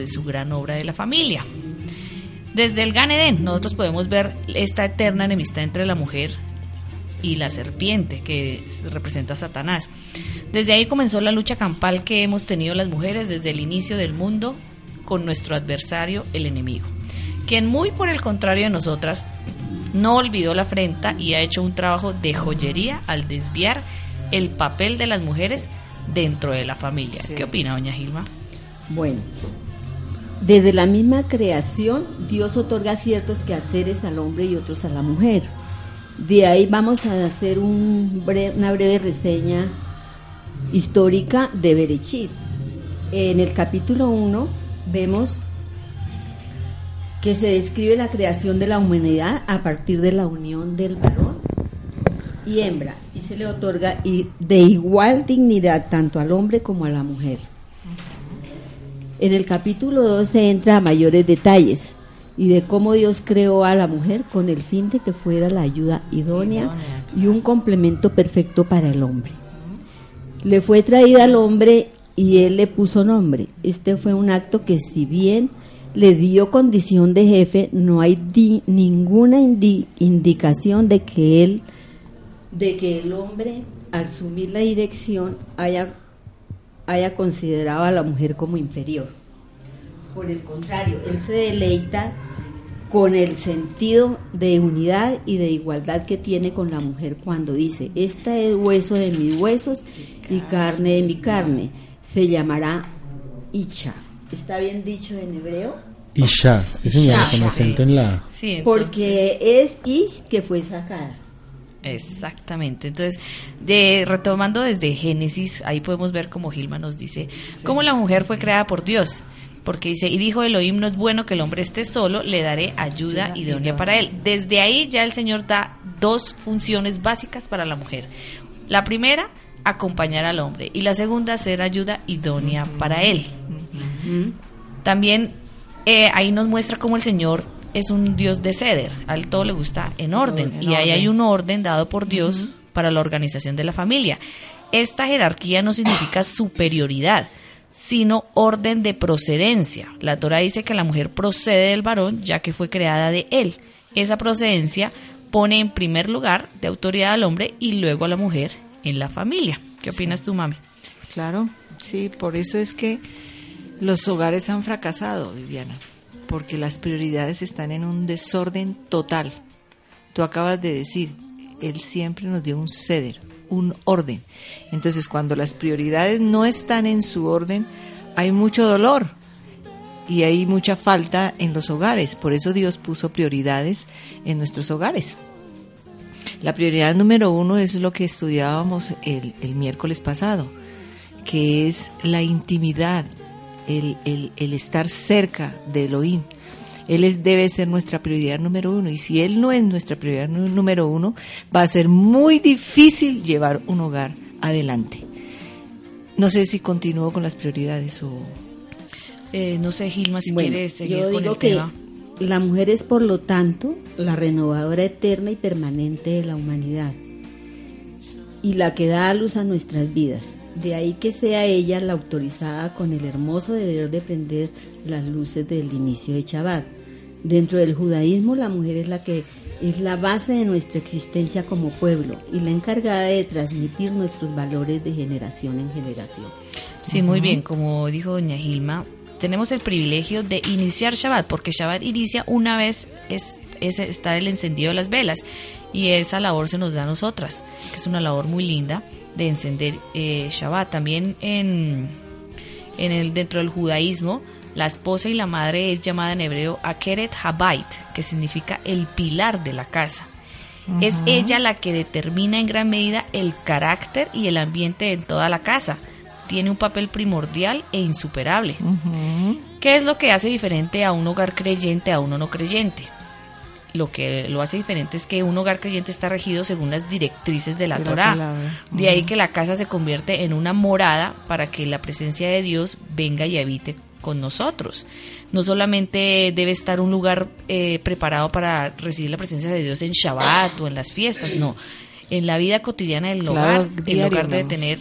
de su gran obra de la familia. Desde el Gan Eden nosotros podemos ver esta eterna enemistad entre la mujer y la serpiente que representa a Satanás. Desde ahí comenzó la lucha campal que hemos tenido las mujeres desde el inicio del mundo con nuestro adversario, el enemigo, quien muy por el contrario de nosotras no olvidó la afrenta y ha hecho un trabajo de joyería al desviar el papel de las mujeres dentro de la familia. ¿Qué opina doña Gilma? Bueno, desde la misma creación Dios otorga ciertos quehaceres al hombre y otros a la mujer. De ahí vamos a hacer un una breve reseña histórica de Berechit. En el capítulo 1 vemos que se describe la creación de la humanidad a partir de la unión del varón y hembra y se le otorga de igual dignidad tanto al hombre como a la mujer. En el capítulo 2 se entra a mayores detalles y de cómo Dios creó a la mujer con el fin de que fuera la ayuda idónea y un complemento perfecto para el hombre. Le fue traída al hombre y él le puso nombre. Este fue un acto que si bien le dio condición de jefe, no hay ninguna indicación de que él de que el hombre al asumir la dirección haya haya considerado a la mujer como inferior. Por el contrario, él se deleita con el sentido de unidad y de igualdad que tiene con la mujer cuando dice, esta es hueso de mis huesos y carne de mi carne, se llamará Icha. ¿Está bien dicho en hebreo? Isha, sí señora, con acento en la... Sí, Porque es Ish que fue sacada. Exactamente. Entonces, de, retomando desde Génesis, ahí podemos ver como Gilma nos dice, cómo la mujer fue creada por Dios. Porque dice, y dijo Elohim, no es bueno que el hombre esté solo, le daré ayuda idónea para él. Desde ahí ya el Señor da dos funciones básicas para la mujer. La primera, acompañar al hombre. Y la segunda, ser ayuda idónea para él. También eh, ahí nos muestra cómo el Señor es un Dios de ceder, al todo le gusta en orden, y ahí hay un orden dado por Dios para la organización de la familia. Esta jerarquía no significa superioridad, sino orden de procedencia. La Torah dice que la mujer procede del varón ya que fue creada de él. Esa procedencia pone en primer lugar de autoridad al hombre y luego a la mujer en la familia. ¿Qué opinas tú, mami? Claro, sí, por eso es que los hogares han fracasado, Viviana porque las prioridades están en un desorden total. Tú acabas de decir, Él siempre nos dio un ceder, un orden. Entonces, cuando las prioridades no están en su orden, hay mucho dolor y hay mucha falta en los hogares. Por eso Dios puso prioridades en nuestros hogares. La prioridad número uno es lo que estudiábamos el, el miércoles pasado, que es la intimidad, el, estar cerca de Elohim. Él es, debe ser nuestra prioridad número uno. Y si Él no es nuestra prioridad número uno, va a ser muy difícil llevar un hogar adelante. No sé si continúo con las prioridades o... Eh, no sé, Gilma, si quieres seguir con el que La mujer es, por lo tanto, la renovadora eterna y permanente de la humanidad y la que da a luz a nuestras vidas. De ahí que sea ella la autorizada con el hermoso deber de prender las luces del inicio de Shabbat. Dentro del judaísmo la mujer es la que es la base de nuestra existencia como pueblo y la encargada de transmitir nuestros valores de generación en generación. Sí, muy bien, como dijo doña Gilma, tenemos el privilegio de iniciar Shabbat, porque Shabbat inicia una vez es, está el encendido de las velas y esa labor se nos da a nosotras, que es una labor muy linda de encender eh, Shabbat. También en, en el, dentro del judaísmo, la esposa y la madre es llamada en hebreo Akeret Habait, que significa el pilar de la casa. Es ella la que determina en gran medida el carácter y el ambiente en toda la casa. Tiene un papel primordial e insuperable. ¿Qué es lo que hace diferente a un hogar creyente a uno no creyente? Lo que lo hace diferente es que un hogar creyente está regido según las directrices de la Torá. De ahí que la casa se convierte en una morada para que la presencia de Dios venga y habite con nosotros. No solamente debe estar un lugar eh, preparado para recibir la presencia de Dios en Shabbat o en las fiestas, no. En la vida cotidiana del hogar, el hogar debe tener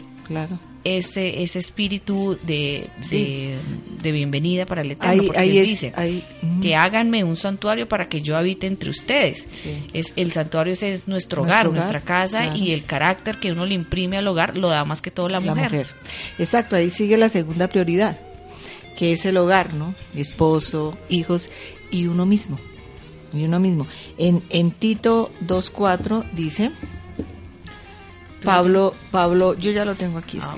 ese, ese espíritu de, de, de bienvenida para el Eterno. Ahí- porque ahí él es- dice ahí- que háganme un santuario para que yo habite entre ustedes. Sí. Es, el santuario ese es nuestro, Nuestro hogar, hogar, nuestra casa claro. y el carácter que uno le imprime al hogar lo da más que todo la la mujer. mujer. Exacto, ahí sigue la segunda prioridad, que es el hogar, ¿no? Esposo, hijos y uno mismo. Y uno mismo. En, en Tito 2.4 dice, Pablo, Pablo, yo ya lo tengo aquí. Ah.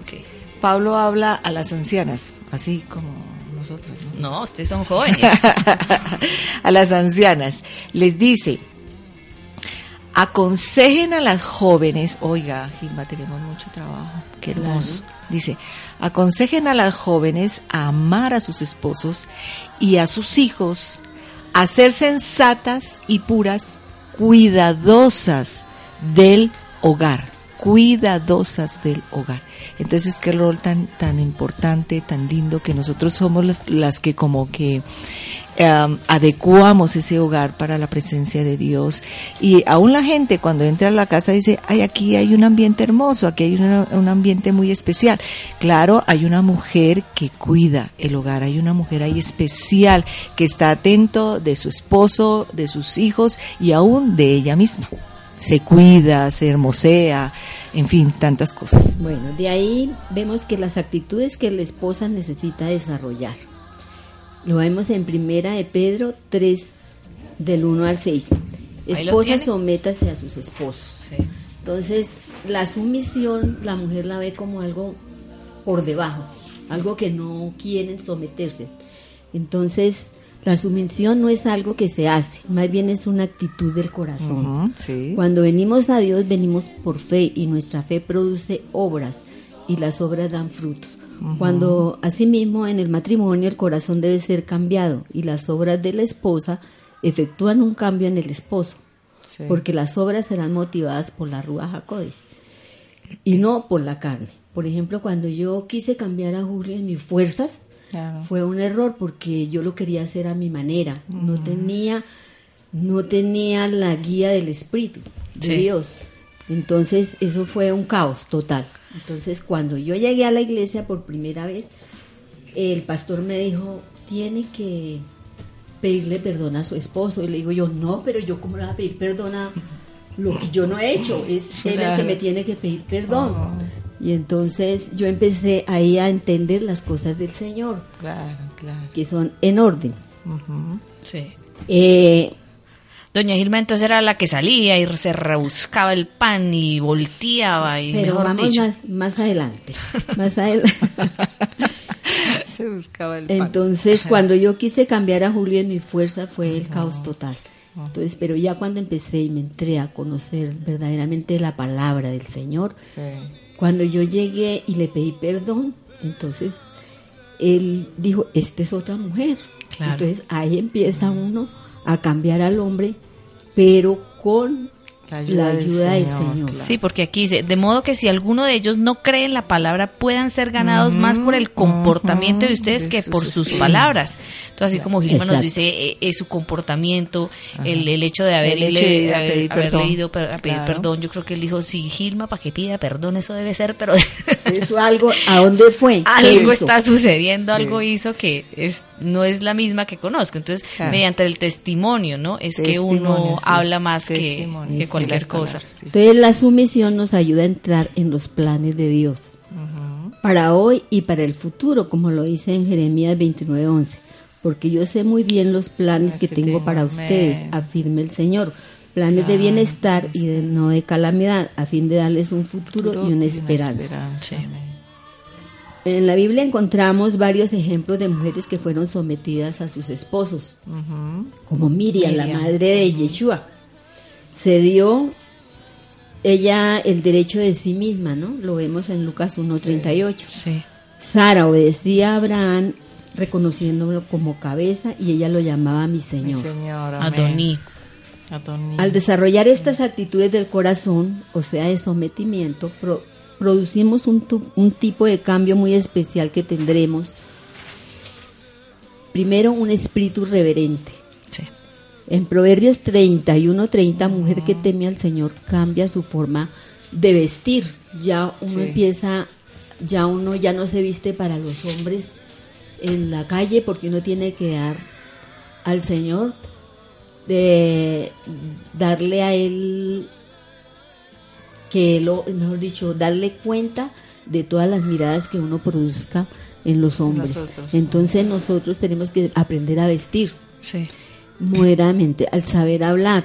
Pablo habla a las ancianas, así como nosotras, ¿no? No, ustedes son jóvenes. a las ancianas. Les dice, aconsejen a las jóvenes, oiga, Gilma, tenemos mucho trabajo, qué hermoso. Dice, aconsejen a las jóvenes a amar a sus esposos y a sus hijos, a ser sensatas y puras, cuidadosas del hogar, cuidadosas del hogar. Entonces, qué rol tan, tan importante, tan lindo, que nosotros somos las, las que como que adecuamos ese hogar para la presencia de Dios. Y aún la gente cuando entra a la casa dice, ay, aquí hay un ambiente hermoso, aquí hay un ambiente muy especial. Claro, hay una mujer que cuida el hogar, hay una mujer ahí especial que está atento de su esposo, de sus hijos y aún de ella misma. Se cuida, se hermosea, en fin, tantas cosas. Bueno, de ahí vemos que las actitudes que la esposa necesita desarrollar. Lo vemos en primera de Pedro 3, del 1 al 6. Ahí lo Esposa, tiene. sométase a sus esposos. Sí. Entonces, la sumisión, la mujer la ve como algo por debajo, algo que no quieren someterse. Entonces, la sumisión no es algo que se hace, más bien es una actitud del corazón. Sí. Cuando venimos a Dios, venimos por fe y nuestra fe produce obras y las obras dan frutos. Cuando asimismo en el matrimonio el corazón debe ser cambiado y las obras de la esposa efectúan un cambio en el esposo, Sí. porque las obras serán motivadas por la Rúa Jacodis y no por la carne. Por ejemplo, cuando yo quise cambiar a Julio en mis fuerzas, Claro. fue un error porque yo lo quería hacer a mi manera. No tenía, no tenía la guía del Espíritu de Sí. Dios. Entonces eso fue un caos total. Entonces cuando yo llegué a la iglesia por primera vez, el pastor me dijo, tiene que pedirle perdón a su esposo. Y le digo yo, no, pero yo cómo le voy a pedir perdón a lo que yo no he hecho. Es él el que me tiene que pedir perdón. Y entonces yo empecé ahí a entender las cosas del Señor, Claro, claro. que son en orden. Sí. Eh, Doña Gilma entonces era la que salía y se rebuscaba el pan y volteaba y pero mejor vamos dicho. más, más adelante. Más adelante. Se buscaba el pan. Entonces, cuando yo quise cambiar a Julio en mi fuerza fue el caos total. Entonces, pero ya cuando empecé y me entré a conocer verdaderamente la palabra del Señor, Sí. Cuando yo llegué y le pedí perdón, entonces él dijo, esta es otra mujer. Claro. Entonces ahí empieza uno a cambiar al hombre, pero con La la ayuda del del Señor, Señor. claro. Sí, porque aquí dice, de modo que si alguno de ellos no cree en la palabra, puedan ser ganados más por el comportamiento de ustedes de que sus por sus espíritus. palabras. Entonces, así como Gilma nos dice, eh, eh, su comportamiento, el, el hecho de haber, El hecho de ir a haber- pedir haber leído per- a pedir Claro. perdón, yo creo que él dijo, sí, Gilma, para que pida perdón, eso debe ser, pero Eso algo, ¿a dónde fue? ¿Qué algo hizo? está sucediendo, Sí. algo hizo que es no es la misma que conozco. Entonces, Claro. mediante el testimonio, ¿no? Es que uno sí. habla más que, que cualquier las cosa. palabras, sí. Entonces la sumisión nos ayuda a entrar en los planes de Dios. Para hoy y para el futuro, como lo dice en Jeremías 29:11, porque yo sé muy bien los planes que tengo para ustedes, afirma el Señor, planes de bienestar y de, no de calamidad, a fin de darles un futuro, y una esperanza. Sí. En la Biblia encontramos varios ejemplos de mujeres que fueron sometidas a sus esposos, como Miriam, la madre de Yeshua. Se dio ella el derecho de sí misma, ¿no? Lo vemos en Lucas 1:38. Sí. Sara obedecía a Abraham reconociéndolo como cabeza y ella lo llamaba mi Mi Señor. Señor. Adoní. Adoní. Al desarrollar estas actitudes del corazón, o sea, de sometimiento, pro- producimos un, tu- un tipo de cambio muy especial que tendremos. Primero, un espíritu reverente. Sí. En Proverbios 31, 30, mujer que teme al Señor cambia su forma de vestir. Ya uno Sí. empieza ya uno ya no se viste para los hombres en la calle porque uno tiene que dar al Señor de darle a él que lo mejor dicho darle cuenta de todas las miradas que uno produzca en los hombres. Nosotros. entonces nosotros tenemos que aprender a vestir Sí. moderadamente al saber hablar.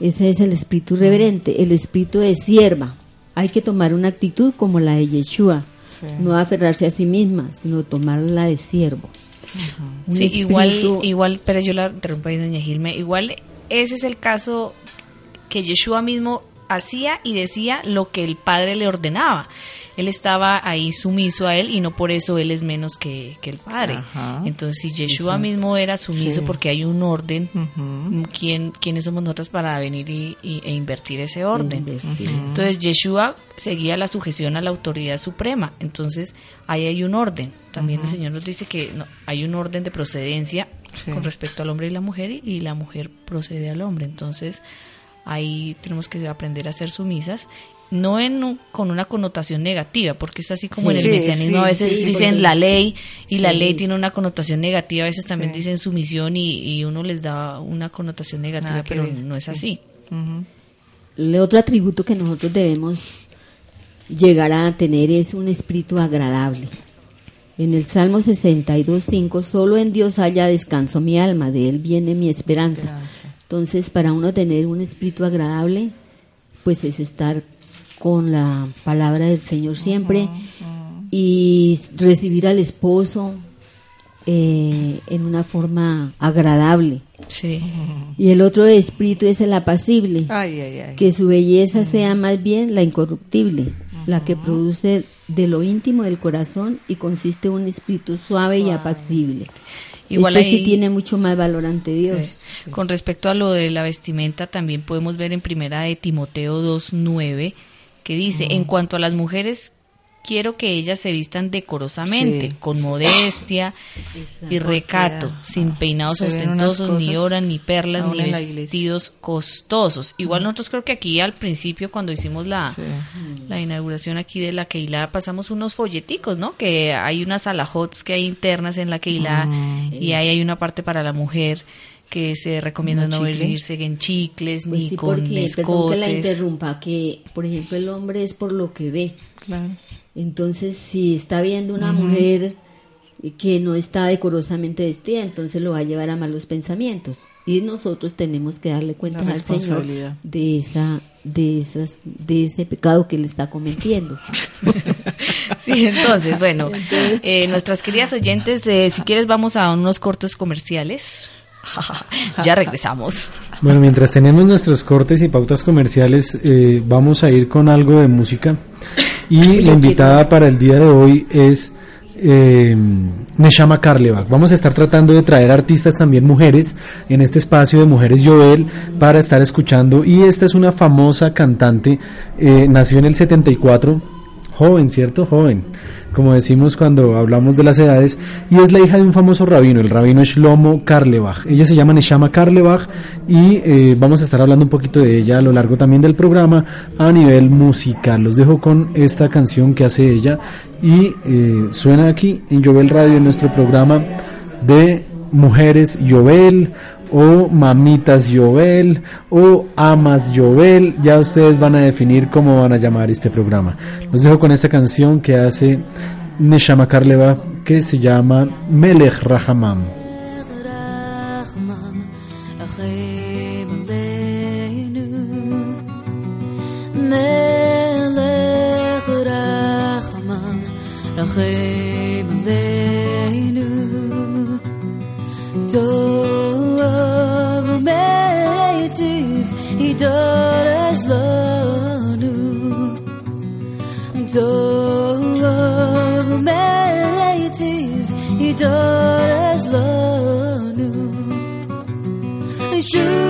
Ese es el espíritu reverente el espíritu de sierva. Hay que tomar una actitud como la de Yeshua Sí. no aferrarse a sí misma sino tomar la de siervo Sí, igual, espíritu- igual, pero yo la interrumpo ahí, doña Gilme. Igual ese es el caso que Yeshua mismo hacía y decía lo que el Padre le ordenaba. Él estaba ahí sumiso a él y no por eso él es menos que, que el Padre. Ajá. Entonces, si Yeshua mismo era sumiso Sí. porque hay un orden, Ujú. ¿quién, ¿quiénes somos nosotros para venir y, y- e invertir ese orden? Invertir. Entonces Yeshua seguía la sujeción a la autoridad suprema. Entonces ahí hay un orden. También el Señor nos dice que no, hay un orden de procedencia Sí. con respecto al hombre y la mujer y, y la mujer procede al hombre. Entonces ahí tenemos que aprender a ser sumisas. No en un- con una connotación negativa, porque es así como Sí. en el Sí, mesianismo a veces sí, dicen la ley y la ley tiene una connotación negativa, a veces también Sí. dicen sumisión y, y uno les da una connotación negativa, Nada pero no es sí. así. El otro atributo que nosotros debemos llegar a tener es un espíritu agradable. En el Salmo 62.5, solo en Dios haya descanso mi alma, de Él viene mi esperanza. Esperanza. Entonces, para uno tener un espíritu agradable, pues es estar con la palabra del Señor siempre y recibir al esposo eh, en una forma agradable. Sí. Y el otro espíritu es el apacible Ay, ay, ay. que su belleza sea más bien la incorruptible, la que produce de lo íntimo del corazón y consiste en un espíritu suave y apacible. Igual este ahí- sí tiene mucho más valor ante Dios. Sí. Con respecto a lo de la vestimenta, también podemos ver en primera de Timoteo 2.9 que dice, en cuanto a las mujeres, quiero que ellas se vistan decorosamente, Sí, con modestia y recato, Porque, sin peinados ostentosos, ni oran, ni perlas, ni vestidos costosos. Igual nosotros creo que aquí al principio, cuando hicimos la, Sí. la inauguración aquí de la Keilah, pasamos unos folleticos, ¿no? Que hay unas alajots que hay internas en la Keilah Mm. y ahí hay una parte para la mujer que se recomienda ¿No no venirse en chicles Pues ni sí, con porque, perdón que la escotes. interrumpa, que por ejemplo el hombre es por lo que ve. Claro. Entonces, si está viendo una mujer que no está decorosamente vestida, entonces lo va a llevar a malos pensamientos. Y nosotros tenemos que darle cuenta al Señor de esa, de esas, de ese pecado que él está cometiendo. Sí, entonces, bueno, eh, nuestras queridas oyentes, eh, si quieres vamos a unos cortos comerciales. ya regresamos. Bueno, mientras tenemos nuestros cortes y pautas comerciales, eh, vamos a ir con algo de música. Y la invitada para el día de hoy es eh, Neshama Karlebach. Vamos a estar tratando de traer artistas también mujeres en este espacio de Mujeres Joel para estar escuchando. Y esta es una famosa cantante, eh, nació en el 74, joven, ¿cierto? Joven, como decimos cuando hablamos de las edades, y es la hija de un famoso rabino, el rabino Shlomo Karlebach. Ella se llama Neshama Karlebach y eh, vamos a estar hablando un poquito de ella a lo largo también del programa a nivel musical. Los dejo con esta canción que hace ella y eh, suena aquí en Jovel Radio en nuestro programa de Mujeres Jovel o Mamitas Jovel o Amas Jovel, ya ustedes van a definir cómo van a llamar este programa. Los dejo con esta canción que hace Neshama Karleva que se llama Melech Rahamam. shoes.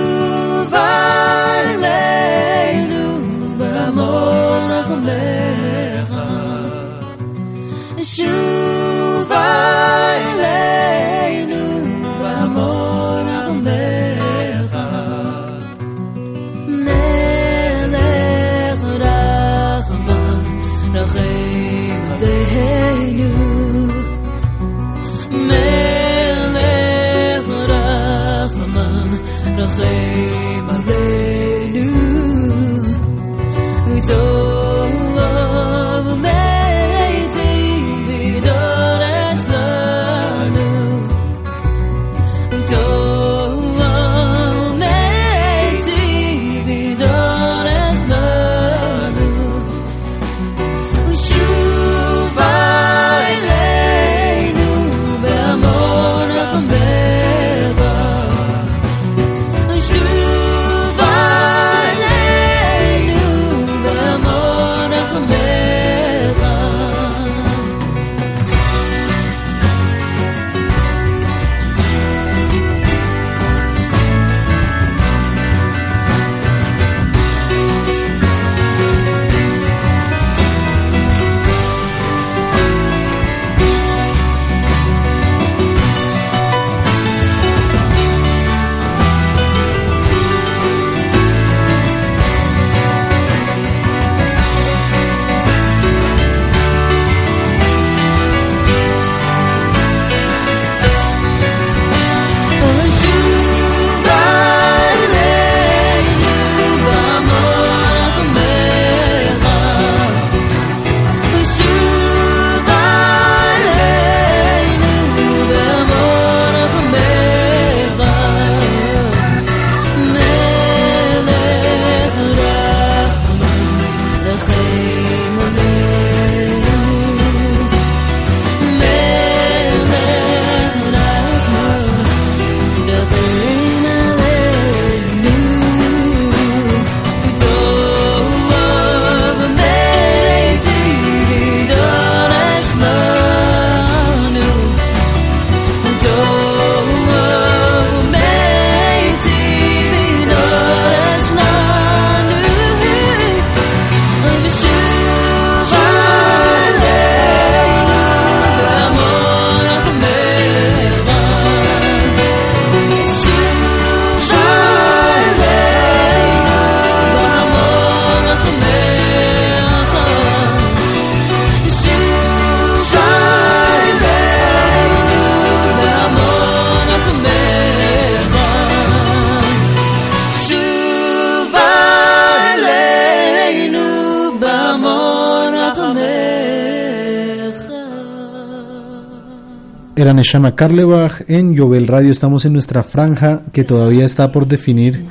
Neshama Karlebach en Jovel Radio. Estamos en nuestra franja que todavía está por definir.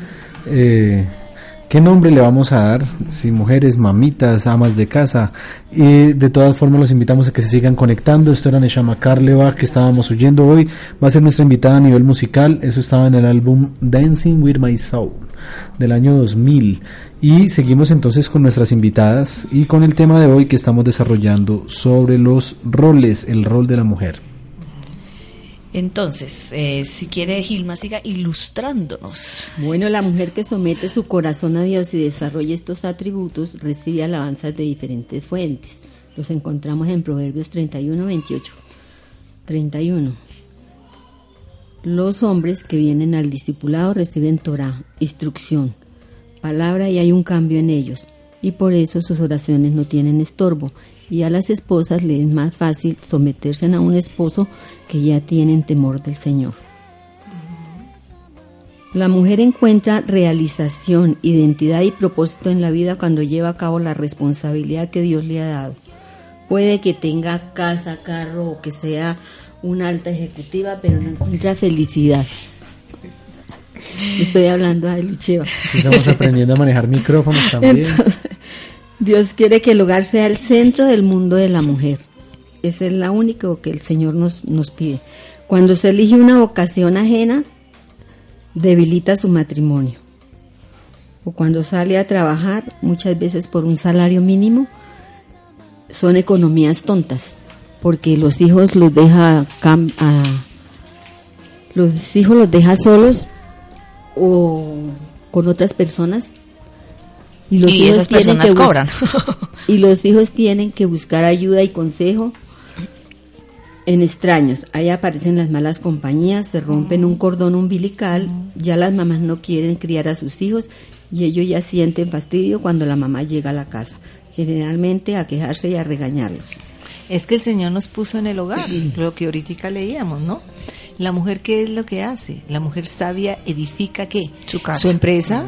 eh, ¿Qué nombre le vamos a dar? Si mujeres, mamitas, amas de casa. Y de todas formas los invitamos a que se sigan conectando. Esto era Neshama Karlebach que estábamos oyendo hoy. Va a ser nuestra invitada a nivel musical. Eso estaba en el álbum Dancing with My Soul del año 2000. Y seguimos entonces con nuestras invitadas y con el tema de hoy que estamos desarrollando sobre los roles, el rol de la mujer. Entonces, eh, si quiere Gilma, siga ilustrándonos. Bueno, la mujer que somete su corazón a Dios y desarrolla estos atributos recibe alabanzas de diferentes fuentes. Los encontramos en Proverbios 31, 28. 31. Los hombres que vienen al discipulado reciben Torah, instrucción, palabra y hay un cambio en ellos. Y por eso sus oraciones no tienen estorbo. Y a las esposas les es más fácil someterse a un esposo que ya tienen temor del Señor. La mujer encuentra realización, identidad y propósito en la vida cuando lleva a cabo la responsabilidad que Dios le ha dado. Puede que tenga casa, carro o que sea una alta ejecutiva, pero no encuentra felicidad. Estoy hablando a Elicheva. Estamos aprendiendo a manejar micrófonos también. Entonces, Dios quiere que el hogar sea el centro del mundo de la mujer. Esa es la única que el Señor nos, nos pide. Cuando se elige una vocación ajena, debilita su matrimonio. O cuando sale a trabajar, muchas veces por un salario mínimo, son economías tontas, porque los hijos los deja los hijos los deja solos o con otras personas y los y hijos esas tienen personas que cobran. y los hijos tienen que buscar ayuda y consejo en extraños. Ahí aparecen las malas compañías, se rompen un cordón umbilical, ya las mamás no quieren criar a sus hijos y ellos ya sienten fastidio cuando la mamá llega a la casa, generalmente a quejarse y a regañarlos. Es que el Señor nos puso en el hogar, lo que ahorita leíamos, ¿no? La mujer, ¿qué es lo que hace? La mujer sabia edifica qué? Su casa. Su empresa,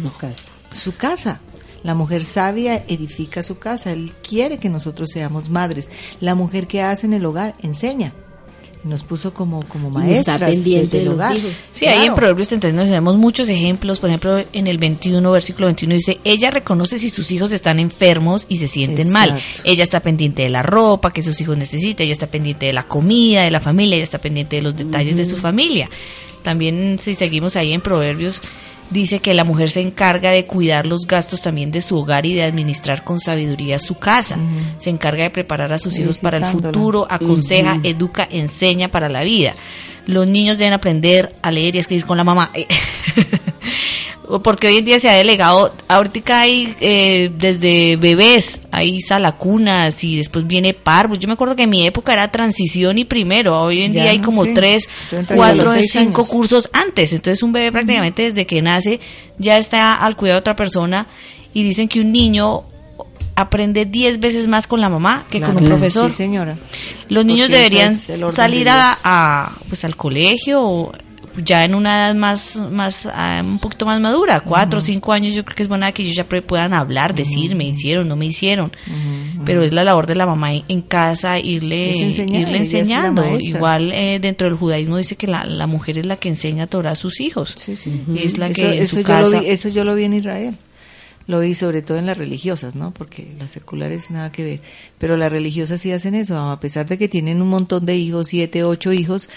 No casa. Su casa. La mujer sabia edifica su casa. Él quiere que nosotros seamos madres. La mujer que hace en el hogar enseña. Nos puso como, como está maestras pendiente del de los hogar. hijos. Sí, ahí en Claro. Proverbios 31 tenemos muchos ejemplos. Por ejemplo, en el 21, versículo 21 dice, ella reconoce si sus hijos están enfermos y se sienten mal. Ella está pendiente de la ropa que sus hijos necesitan, ella está pendiente de la comida, de la familia, ella está pendiente de los detalles de su familia. También si seguimos ahí en Proverbios, dice que la mujer se encarga de cuidar los gastos también de su hogar y de administrar con sabiduría su casa. Se encarga de preparar a sus hijos para el futuro, aconseja, educa, enseña para la vida. Los niños deben aprender a leer y a escribir con la mamá. Porque hoy en día se ha delegado, ahorita hay eh, desde bebés, hay salacunas y después viene parvus. Yo me acuerdo que en mi época era transición y primero, hoy en Ya, día hay como sí. tres, cuatro, cinco años. cursos antes. Entonces un bebé prácticamente desde que nace ya está al cuidado de otra persona y dicen que un niño aprende 10 veces más con la mamá que con un profesor. Sí, señora. Los niños deberían es salir a, a, pues al colegio o ya en una edad más más ah, un poquito más madura, cuatro o cinco años yo creo que es buena que ellos ya puedan hablar, decir me hicieron, no me hicieron. Pero es la labor de la mamá en, en casa irle, enseñar, irle enseñando. Igual eh, dentro del judaísmo dice que la, la mujer es la que enseña a Torah a sus hijos. Sí, sí. Es la eso, que eso yo lo vi, eso yo lo vi en Israel. Lo vi sobre todo en las religiosas, ¿no? Porque las seculares nada que ver. Pero las religiosas sí hacen eso. A pesar de que tienen un montón de hijos, siete, ocho hijos,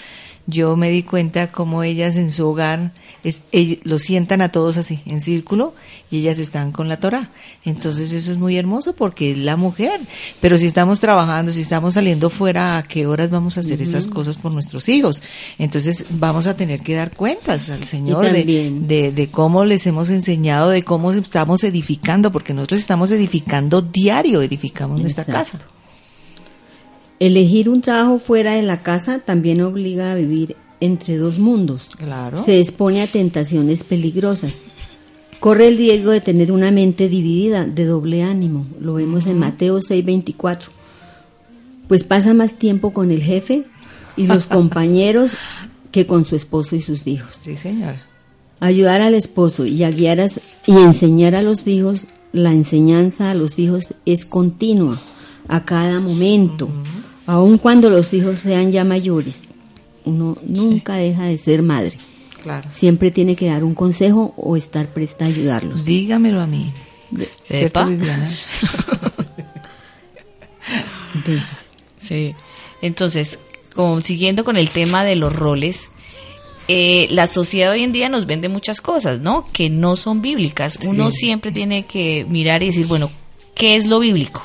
yo me di cuenta como ellas en su hogar es, ell- los sientan a todos así, en círculo, y ellas están con la Torah. Entonces eso es muy hermoso porque es la mujer. Pero si estamos trabajando, si estamos saliendo fuera, ¿a qué horas vamos a hacer esas cosas por nuestros hijos? Entonces vamos a tener que dar cuentas al Señor de, de, de cómo les hemos enseñado, de cómo estamos edificando, porque nosotros estamos edificando diario, edificamos nuestra casa. Elegir un trabajo fuera de la casa también obliga a vivir entre dos mundos. Claro. Se expone a tentaciones peligrosas. Corre el riesgo de tener una mente dividida, de doble ánimo. Lo vemos en Mateo 6:24. Pues pasa más tiempo con el jefe y los compañeros que con su esposo y sus hijos. Sí, señora. Ayudar al esposo y a guiar a y enseñar a los hijos, la enseñanza a los hijos es continua, a cada momento, aun cuando los hijos sean ya mayores. uno nunca deja de ser madre. Claro. Siempre tiene que dar un consejo o estar presta a ayudarlos. Dígamelo a mí. ¿Cierto. Viviana? Entonces, Sí. Entonces, con- siguiendo con el tema de los roles, eh, la sociedad hoy en día nos vende muchas cosas, ¿no? Que no son bíblicas. Uno siempre tiene que mirar y decir, bueno, ¿qué es lo bíblico?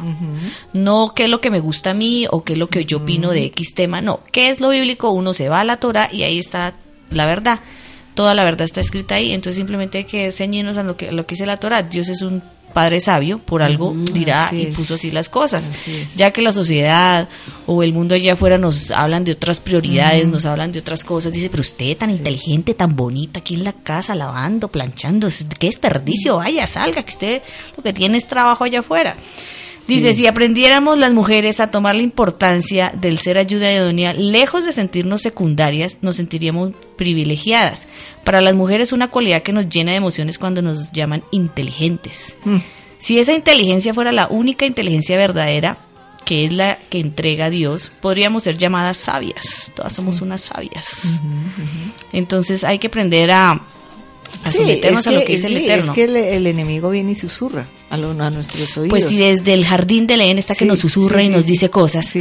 No qué es lo que me gusta a mí o qué es lo que yo opino de X tema, no. ¿Qué es lo bíblico? Uno se va a la Torah y ahí está la verdad. Toda la verdad está escrita ahí, entonces simplemente hay que ceñirnos a lo que, a lo que dice la Torah. Dios es un padre sabio, por algo dirá y puso así las cosas. Así. Ya que la sociedad o el mundo allá afuera nos hablan de otras prioridades, nos hablan de otras cosas, dice, pero usted tan inteligente, tan bonita aquí en la casa, lavando, planchando, qué desperdicio, vaya, salga, que usted lo que tiene es trabajo allá afuera. Dice, si aprendiéramos las mujeres a tomar la importancia del ser ayuda idónea, lejos de sentirnos secundarias, nos sentiríamos privilegiadas. Para las mujeres una cualidad que nos llena de emociones cuando nos llaman inteligentes. Si esa inteligencia fuera la única inteligencia verdadera, que es la que entrega Dios, podríamos ser llamadas sabias. Todas somos unas sabias. Entonces hay que aprender a, a Sí, es a lo que- que dice el Eterno. Es que el, el enemigo viene y susurra a, lo- a nuestros oídos. Pues si desde el jardín de Leén está que Sí, nos susurra y nos dice cosas.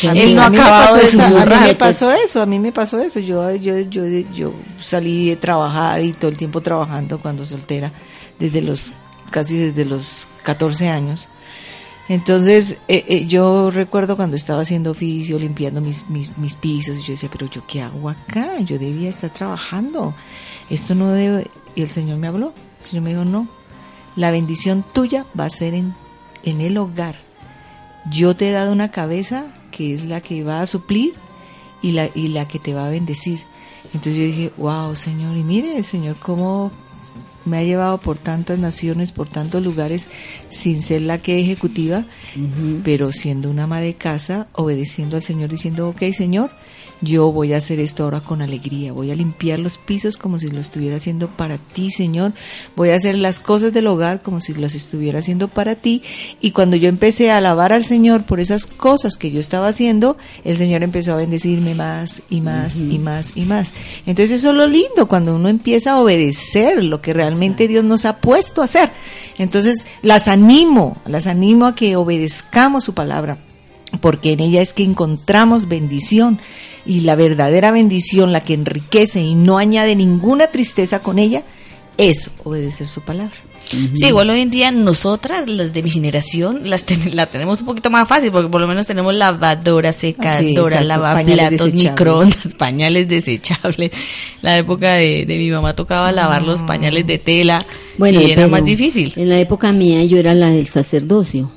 Que A él mí- no ha acabado de eso, A mí susurrar. me pasó eso, a mí me pasó eso. Yo, yo, yo, yo salí de trabajar y todo el tiempo trabajando cuando soltera, desde los, casi desde los 14 años. Entonces, eh, eh, yo recuerdo cuando estaba haciendo oficio, limpiando mis, mis, mis pisos, y yo decía, pero yo qué hago acá, yo debía estar trabajando, esto no debe, y el Señor me habló, el Señor me dijo, no, la bendición tuya va a ser en, en el hogar, yo te he dado una cabeza que es la que va a suplir y la, y la que te va a bendecir. Entonces yo dije, wow, Señor, y mire, Señor, cómo me ha llevado por tantas naciones, por tantos lugares, sin ser la que ejecutiva, pero siendo una ama de casa, obedeciendo al Señor, diciendo, ok, Señor, yo voy a hacer esto ahora con alegría, voy a limpiar los pisos como si lo estuviera haciendo para ti, Señor, voy a hacer las cosas del hogar como si las estuviera haciendo para ti, y cuando yo empecé a alabar al Señor por esas cosas que yo estaba haciendo, el Señor empezó a bendecirme más y más y más y más. Entonces eso es lo lindo, cuando uno empieza a obedecer lo que realmente Dios nos ha puesto a hacer. Entonces las animo, las animo a que obedezcamos su palabra porque en ella es que encontramos bendición y la verdadera bendición, la que enriquece y no añade ninguna tristeza con ella, es obedecer su palabra. Sí, igual hoy en día nosotras, las de mi generación, las ten- la tenemos un poquito más fácil porque por lo menos tenemos lavadora, secadora, Sí, exacto, pañales lavaplatos, desechables. microondas, pañales desechables. La época de, de mi mamá tocaba lavar los pañales de tela bueno, y era más difícil. En la época mía yo era la del sacerdocio.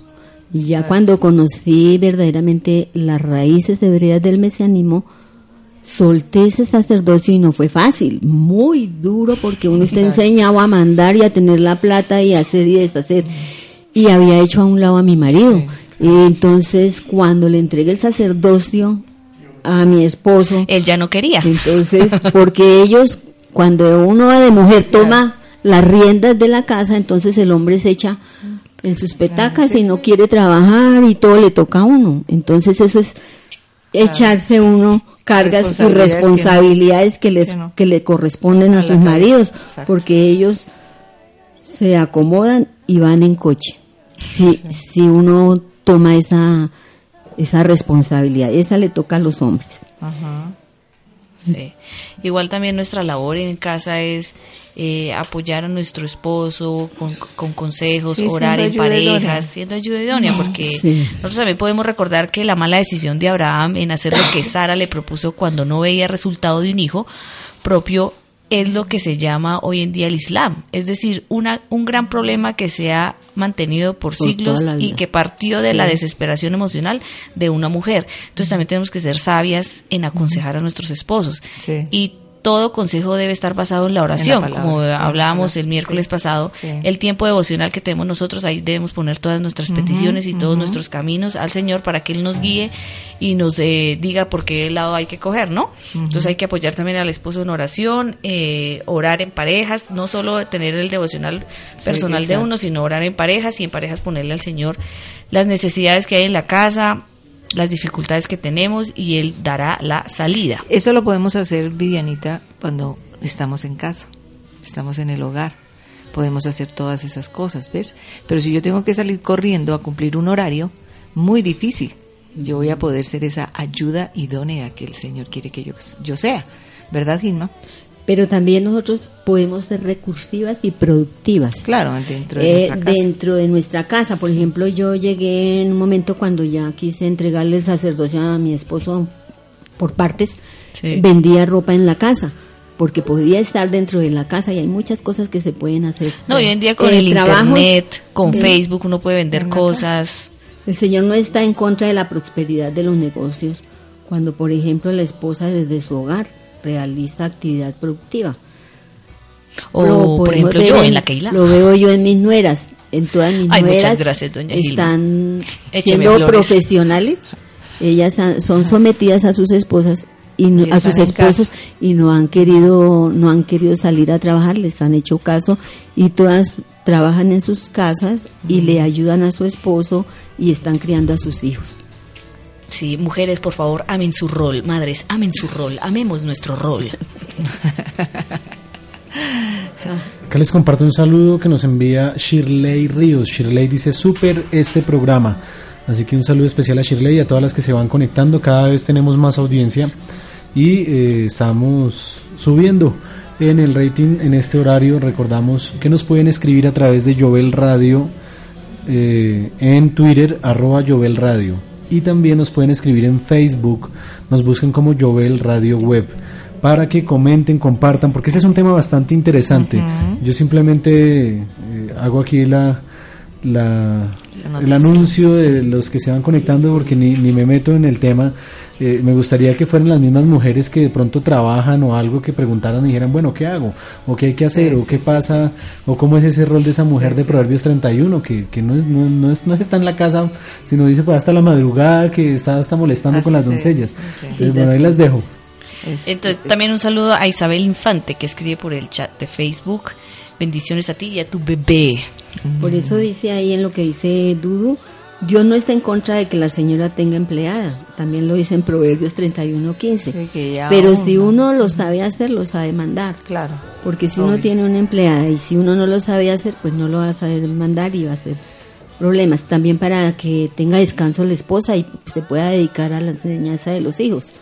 Y ya cuando conocí verdaderamente las raíces hebreas del mesianismo, solté ese sacerdocio y no fue fácil, muy duro porque uno está enseñado a mandar y a tener la plata y a hacer y deshacer. Y había hecho a un lado a mi marido. Y entonces cuando le entregué el sacerdocio a mi esposo, Él ya no quería. entonces, porque ellos, cuando uno de mujer toma las riendas de la casa, entonces el hombre se echa en sus petacas y no quiere trabajar y todo le toca a uno. Entonces eso es echarse uno cargas y Responsabilidades que no- responsabilidades que, les que no. que le corresponden a sus maridos, exacto. porque ellos se acomodan y van en coche. Si, si uno toma esa esa responsabilidad, esa le toca a los hombres. Ajá. Sí. Igual también nuestra labor en casa es eh, apoyar a nuestro esposo con, con consejos, Sí, orar en parejas, siendo ayuda idónea, porque Sí. nosotros también podemos recordar que la mala decisión de Abraham en hacer lo que Sara le propuso cuando no veía resultado de un hijo propio es lo que se llama hoy en día el Islam, es decir, una, un gran problema que se ha mantenido por, Por siglos y que partió de la desesperación emocional de una mujer. Entonces también tenemos que ser sabias en aconsejar a nuestros esposos. Sí. Y todo consejo debe estar basado en la oración, como en la hablábamos el miércoles Sí, pasado. sí. El tiempo devocional que tenemos nosotros, ahí debemos poner todas nuestras peticiones y todos nuestros caminos al Señor para que Él nos guíe y nos eh, diga por qué lado hay que coger, ¿no? Entonces hay que apoyar también al esposo en oración, eh, orar en parejas, no solo tener el devocional personal de uno, sino orar en parejas y en parejas ponerle al Señor las necesidades que hay en la casa, las dificultades que tenemos y Él dará la salida. Eso lo podemos hacer, Vivianita, cuando estamos en casa, estamos en el hogar. Podemos hacer todas esas cosas, ¿ves? Pero si yo tengo que salir corriendo a cumplir un horario, muy difícil. Yo voy a poder ser esa ayuda idónea que el Señor quiere que yo, yo sea. ¿Verdad, Gilma? Pero también nosotros podemos ser recursivas y productivas. Claro, dentro de Eh, nuestra casa. dentro de nuestra casa. Por ejemplo, yo llegué en un momento cuando ya quise entregarle el sacerdocio a mi esposo por partes, Sí. vendía ropa en la casa, porque podía estar dentro de la casa y hay muchas cosas que se pueden hacer. No, hoy en día con Eh, el internet, con de- Facebook, uno puede vender cosas. El Señor no está en contra de la prosperidad de los negocios cuando, por ejemplo, la esposa desde su hogar realiza actividad productiva. O, Lo por ejemplo, ver yo en la Keila. Lo veo yo en mis nueras. En todas mis Ay, nueras gracias, están siendo flores. profesionales. Ellas son sometidas a sus esposas y no- Y a sus esposos y no han querido no han querido salir a trabajar, les han hecho caso y todas trabajan en sus casas y le ayudan a su esposo y están criando a sus hijos. Sí, mujeres, por favor, amen su rol. Madres, amen su rol. Amemos nuestro rol. Acá les comparto un saludo que nos envía Shirley Ríos. Shirley dice, súper este programa. Así que un saludo especial a Shirley y a todas las que se van conectando. Cada vez tenemos más audiencia y eh, estamos subiendo en el rating en este horario. Recordamos que nos pueden escribir a través de Jovel Radio eh, en Twitter, arroba Jovel Radio. Y también nos pueden escribir en Facebook, nos busquen como Jovel Radio Web, para que comenten, compartan, porque este es un tema bastante interesante. Yo simplemente eh, hago aquí la- La el anuncio de los que se van conectando, porque ni, ni me meto en el tema. Eh, me gustaría que fueran las mismas mujeres que de pronto trabajan o algo que preguntaran y dijeran, bueno, ¿qué hago? ¿O qué hay que hacer? ¿O qué pasa? ¿O cómo es ese rol de esa mujer de Proverbios 31? Que, que no, es, no, no, es, no está en la casa, sino dice pues hasta la madrugada que está hasta molestando con las doncellas. sí. Entonces, bueno, ahí las dejo. Es- Entonces, también un saludo a Isabel Infante, que escribe por el chat de Facebook. Bendiciones a ti y a tu bebé. Por eso dice ahí en lo que dice Dudu, Dios no está en contra de que la señora tenga empleada. También lo dice en Proverbios 31.15. Sí, que ya Pero si uno lo sabe hacer, lo sabe mandar. Claro. Porque si uno tiene una empleada y si uno no lo sabe hacer, pues no lo va a saber mandar y va a ser problemas. También para que tenga descanso la esposa y se pueda dedicar a la enseñanza de los hijos.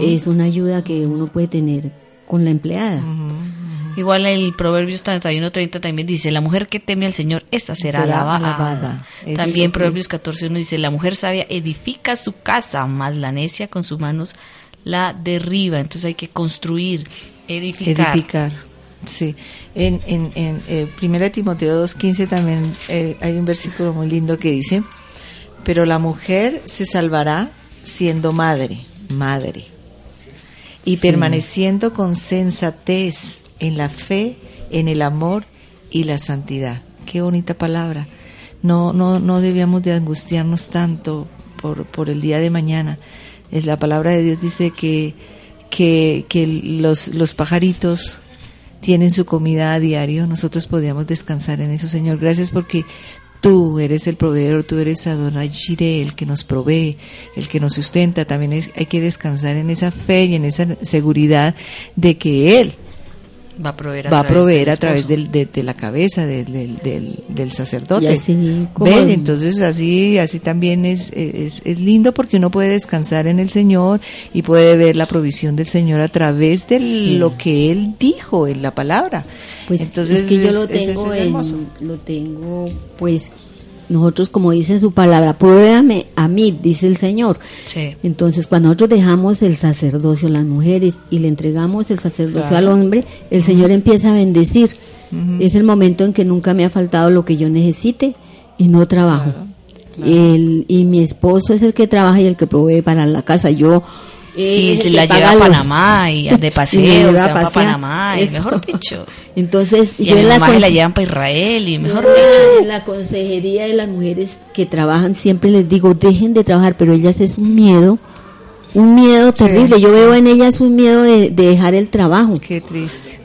Es una ayuda que uno puede tener con la empleada. Igual el Proverbios 31-30 también dice, la mujer que teme al Señor, esta será, Será alabada. También Proverbios 14.1 dice, la mujer sabia edifica su casa, más la necia con sus manos la derriba. Entonces hay que construir, edificar. Edificar. Sí. En, en, en eh, Primera de Timoteo 2.15 también eh, hay un versículo muy lindo que dice, pero la mujer se salvará siendo madre, madre, y permaneciendo con sensatez en la fe, en el amor y la santidad. Qué bonita palabra. No, no, no debíamos de angustiarnos tanto por, por el día de mañana. Es La palabra de Dios dice que, que, que los, los pajaritos tienen su comida a diario, nosotros podíamos descansar en eso, Señor. Gracias porque tú eres el proveedor, tú eres Adonai el que nos provee, el que nos sustenta. También es- hay que descansar en esa fe y en esa seguridad de que Él Va a proveer a va a través proveer del a través del, de, de la cabeza del, del, del, del sacerdote. Entonces así, así también es, es, es lindo porque uno puede descansar en el Señor y puede ver la provisión del Señor a través de lo que Él dijo en la palabra. Pues Entonces es que yo es- lo es- es tengo en, lo tengo pues nosotros como dice su palabra, pruébame a mí, dice el Señor. Sí. Entonces, cuando nosotros dejamos el sacerdocio a las mujeres y le entregamos el sacerdocio al hombre, el Señor empieza a bendecir. Es el momento en que nunca me ha faltado lo que yo necesite y no trabajo. El, y mi esposo es el que trabaja y el que provee para la casa. Yo Y es se el la lleva a Panamá y de y paseo, se va a para pasear. Panamá, y mejor dicho. Entonces, Y yo a en la llevan para Israel y mejor Ah, dicho. En la consejería de las mujeres que trabajan siempre les digo, dejen de trabajar, pero ellas es un miedo, un miedo terrible. Yo veo en ellas un miedo de, de dejar el trabajo. Qué triste.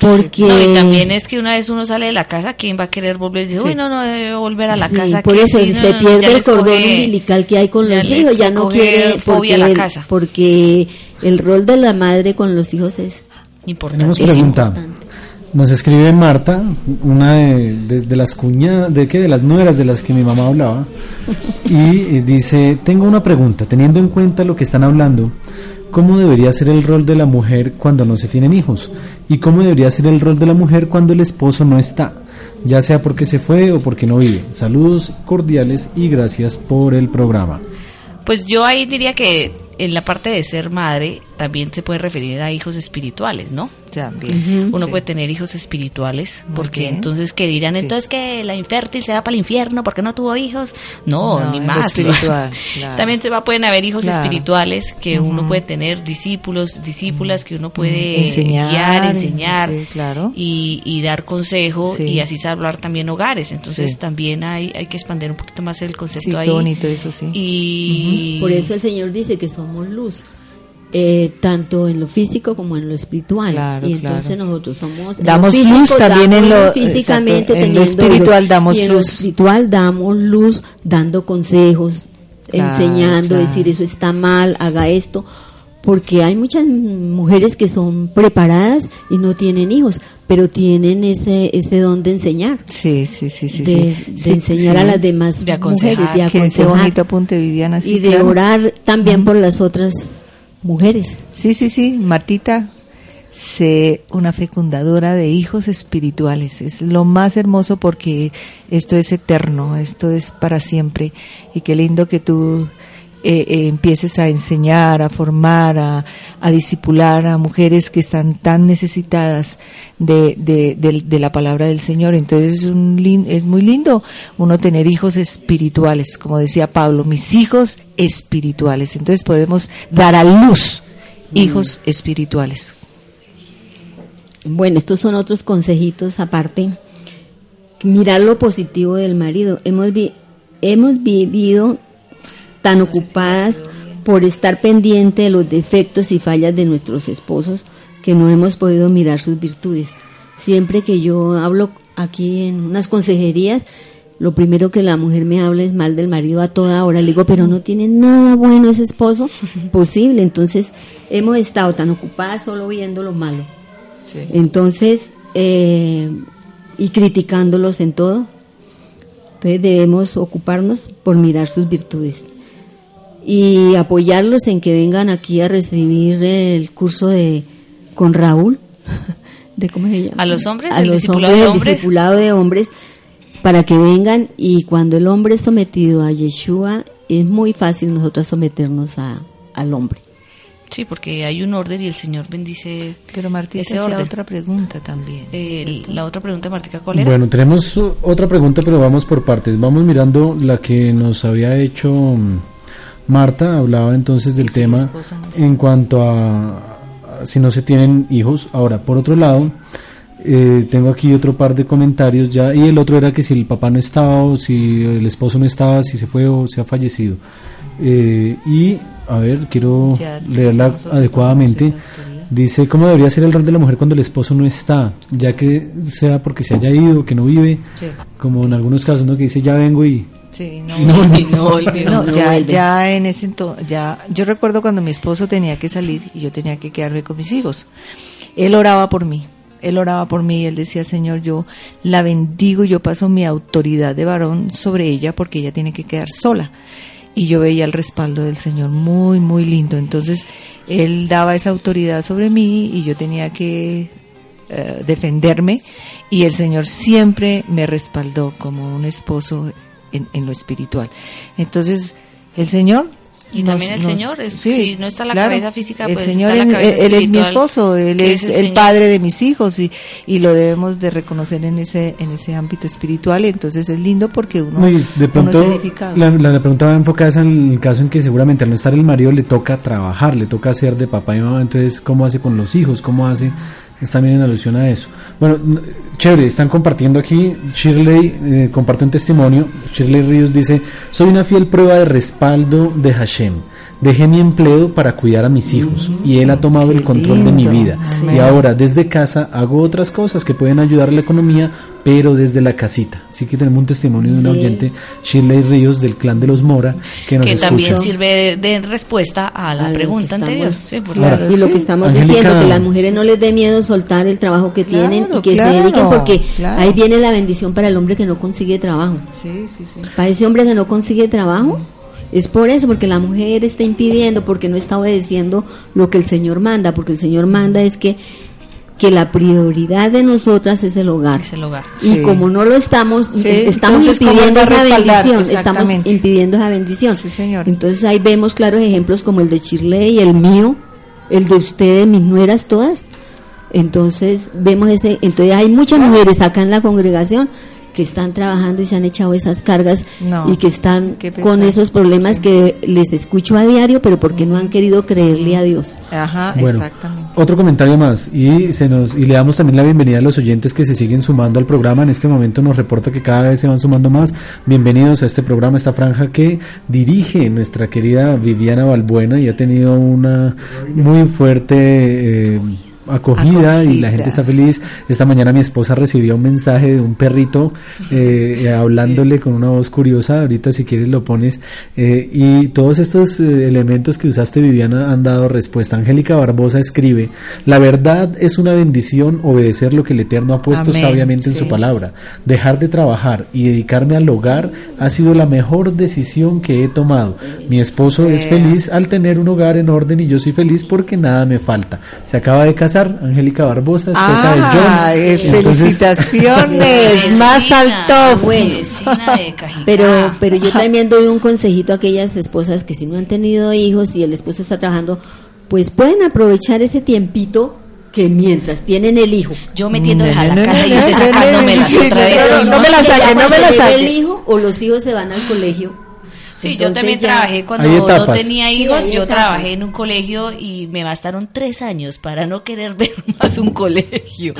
Porque No, y también es que una vez uno sale de la casa, ¿quién va a querer volver? Y dice, Sí. uy, no, no, debo volver a la Sí, casa. por eso sí, se no, pierde el cordón coge- umbilical que hay con los hijos, ya no quiere fobia porque, a la casa. porque el rol de la madre con los hijos es Importante. Tenemos pregunta. importante. Nos escribe Marta, una de, de- de las cuñadas, de que de las nueras de las que mi mamá hablaba, y eh, dice, tengo una pregunta, teniendo en cuenta lo que están hablando, ¿cómo debería ser el rol de la mujer cuando no se tienen hijos? ¿Y cómo debería ser el rol de la mujer cuando el esposo no está? Ya sea porque se fue o porque no vive. Saludos cordiales y gracias por el programa. Pues yo ahí diría que en la parte de ser madre también se puede referir a hijos espirituales, ¿no? También. Uno Sí. puede tener hijos espirituales, porque entonces que dirán, Sí. entonces que la infértil se va para el infierno porque no tuvo hijos. No, No, ni más. espiritual, claro. También se va, pueden haber hijos Claro. espirituales que uno puede tener, discípulos, discípulas que uno puede Enseñar, guiar, enseñar sí, claro. y, y dar consejo Sí. y así salvar también hogares. Entonces Sí. también hay, hay que expandir un poquito más el concepto Sí, ahí. qué bonito eso, sí. Y Por eso el Señor dice que somos luz, eh, tanto en lo físico como en lo espiritual. Claro, y entonces claro. nosotros somos. Damos lo físico luz también en lo- físicamente, exacto, en lo espiritual damos y en lo luz. espiritual damos luz, dando consejos, Claro, enseñando, decir eso está mal, haga esto. Porque hay muchas mujeres que son preparadas y no tienen hijos, pero tienen ese ese don de enseñar, Sí, sí, sí, sí. de, sí. de Sí, enseñar sí. a las demás De aconsejar. mujeres, de Qué, qué aconsejar bonito apunte, Viviana. Sí, y de claro. orar también por las otras mujeres. Sí, sí, sí, Martita, sé una fecundadora de hijos espirituales. Es lo más hermoso porque esto es eterno, esto es para siempre. Y qué lindo que tú eh, eh, empieces a enseñar, a formar, a, a disipular a mujeres que están tan necesitadas de, de, de- de la palabra del Señor. Entonces es, un es muy lindo uno tener hijos espirituales, como decía Pablo, mis hijos espirituales. Entonces podemos dar a luz hijos espirituales. Bueno, estos son otros consejitos aparte. Mirar lo positivo del marido. Hemos, vi- hemos vivido tan ocupadas por estar pendiente de los defectos y fallas de nuestros esposos que no hemos podido mirar sus virtudes. Siempre que yo hablo aquí en unas consejerías, lo primero que la mujer me habla es mal del marido a toda hora. Le digo, pero no tiene nada bueno ese esposo posible. Entonces, hemos estado tan ocupadas solo viendo lo malo. Entonces, eh, y criticándolos en todo. Entonces debemos ocuparnos por mirar sus virtudes y apoyarlos en que vengan aquí a recibir el curso de con Raúl. de cómo se llama? ¿A los hombres? A ¿El los discipulado hombres, de el discipulado de hombres para que vengan y cuando el hombre es sometido a Yeshua es muy fácil nosotros someternos a, al hombre. Sí, porque hay un orden y el Señor bendice Pero Martita ese orden. otra pregunta también. Eh, la otra pregunta, Martica, ¿cuál era? Bueno, tenemos otra pregunta, pero vamos por partes. Vamos mirando la que nos había hecho mm, Marta. Hablaba entonces del tema esposo no está. en cuanto a, a si no se tienen hijos. Ahora, por otro lado, eh, tengo aquí otro par de comentarios ya. Y el otro era que si el papá no estaba o si el esposo no estaba, si se fue o se ha fallecido. Eh, y, a ver, quiero Ya leerla adecuadamente. Dice, ¿cómo debería ser el rol de la mujer cuando el esposo no está? Ya que sea porque se haya ido, que no vive, Sí. como en algunos casos, ¿no? Que dice, ya vengo y... Sí, no, no no. No, ya, ya en ese entonces, ya, yo recuerdo cuando mi esposo tenía que salir y yo tenía que quedarme con mis hijos. Él oraba por mí, él oraba por mí y él decía, Señor, yo la bendigo y yo paso mi autoridad de varón sobre ella porque ella tiene que quedar sola. Y yo veía el respaldo del Señor muy, muy lindo. Entonces, él daba esa autoridad sobre mí y yo tenía que eh, defenderme y el Señor siempre me respaldó como un esposo en, en lo espiritual. Entonces, el Señor... Y también el Señor, es- si no está la cabeza física, el pues Señor está la cabeza él, es mi esposo, Él es, es el el padre de mis hijos y, y lo debemos de reconocer en ese en ese ámbito espiritual. Y entonces es lindo porque uno, No, de uno pronto, es edificado. la, la, la pregunta va enfocada en el caso en que seguramente al no estar el marido le toca trabajar, le toca hacer de papá y mamá, entonces, ¿cómo hace con los hijos? ¿Cómo hace? Es también en alusión a eso. Bueno, chévere, están compartiendo aquí, Shirley eh, comparte un testimonio, Shirley Ríos dice, soy una fiel prueba de respaldo de Hashem. Dejé mi empleo para cuidar a mis hijos y él ha tomado Qué el control de mi vida. Y ahora desde casa hago otras cosas que pueden ayudar a la economía, pero desde la casita. Así que tenemos un testimonio de Sí. oyente, Shirley Ríos, del clan de los Mora, que nos que escucha. también sirve de, respuesta a la A pregunta estamos- anterior. Sí, por Claro. la- y lo que estamos diciendo, que las mujeres no les dé miedo soltar el trabajo que Claro, tienen y que claro, se dediquen porque claro. ahí viene la bendición para el hombre que no consigue trabajo. Sí, sí, sí. Para ese hombre que no consigue trabajo, es por eso, porque la mujer está impidiendo, porque no está obedeciendo lo que el Señor manda, porque el Señor manda es que, que la prioridad de nosotras es el hogar. es el hogar. Y Sí. como no lo estamos, Sí, estamos entonces, ¿cómo impidiendo esa bendición, estamos impidiendo esa bendición. Sí, señor. Entonces ahí vemos claros ejemplos como el de Shirley, el mío, el de ustedes, mis nueras, todas. Entonces vemos ese, entonces hay muchas mujeres acá en la congregación que están trabajando y se han echado esas cargas No, y que están con esos problemas que les escucho a diario, pero porque no han querido creerle a Dios. Ajá, Bueno, exactamente. otro comentario más y se nos y le damos también la bienvenida a los oyentes que se siguen sumando al programa. En este momento nos reporta que cada vez se van sumando más. Bienvenidos a este programa, esta franja que dirige nuestra querida Viviana Balbuena y ha tenido una muy fuerte eh, acogida, y la gente está feliz. Esta mañana mi esposa recibió un mensaje de un perrito eh, hablándole con una voz curiosa. Ahorita si quieres lo pones. Eh, y todos estos eh, elementos que usaste Viviana han dado respuesta. Angélica Barbosa escribe, la verdad es una bendición obedecer lo que el Eterno ha puesto Amén, sabiamente en su palabra. Dejar de trabajar y dedicarme al hogar ha sido la mejor decisión que he tomado. Mi esposo es feliz al tener un hogar en orden y yo soy feliz porque nada me falta. Se acaba de casar Angélica Barbosa, esposa de Ah, John. eh, Entonces, felicitaciones, más alto. vecina de. Pero, pero yo también doy un consejito a aquellas esposas que si no han tenido hijos y el esposo está trabajando, pues pueden aprovechar ese tiempito que mientras tienen el hijo. Yo metiéndole a la No, no, casa y no, usted no, no, sacándomelas sí, otra no, vez. no, no me la saque, no me la saque. el hijo o los hijos se van al colegio. Sí, yo también ya- trabajé cuando no tenía hijos. yo etapas. trabajé en un colegio y me bastaron tres años para no querer ver más un colegio.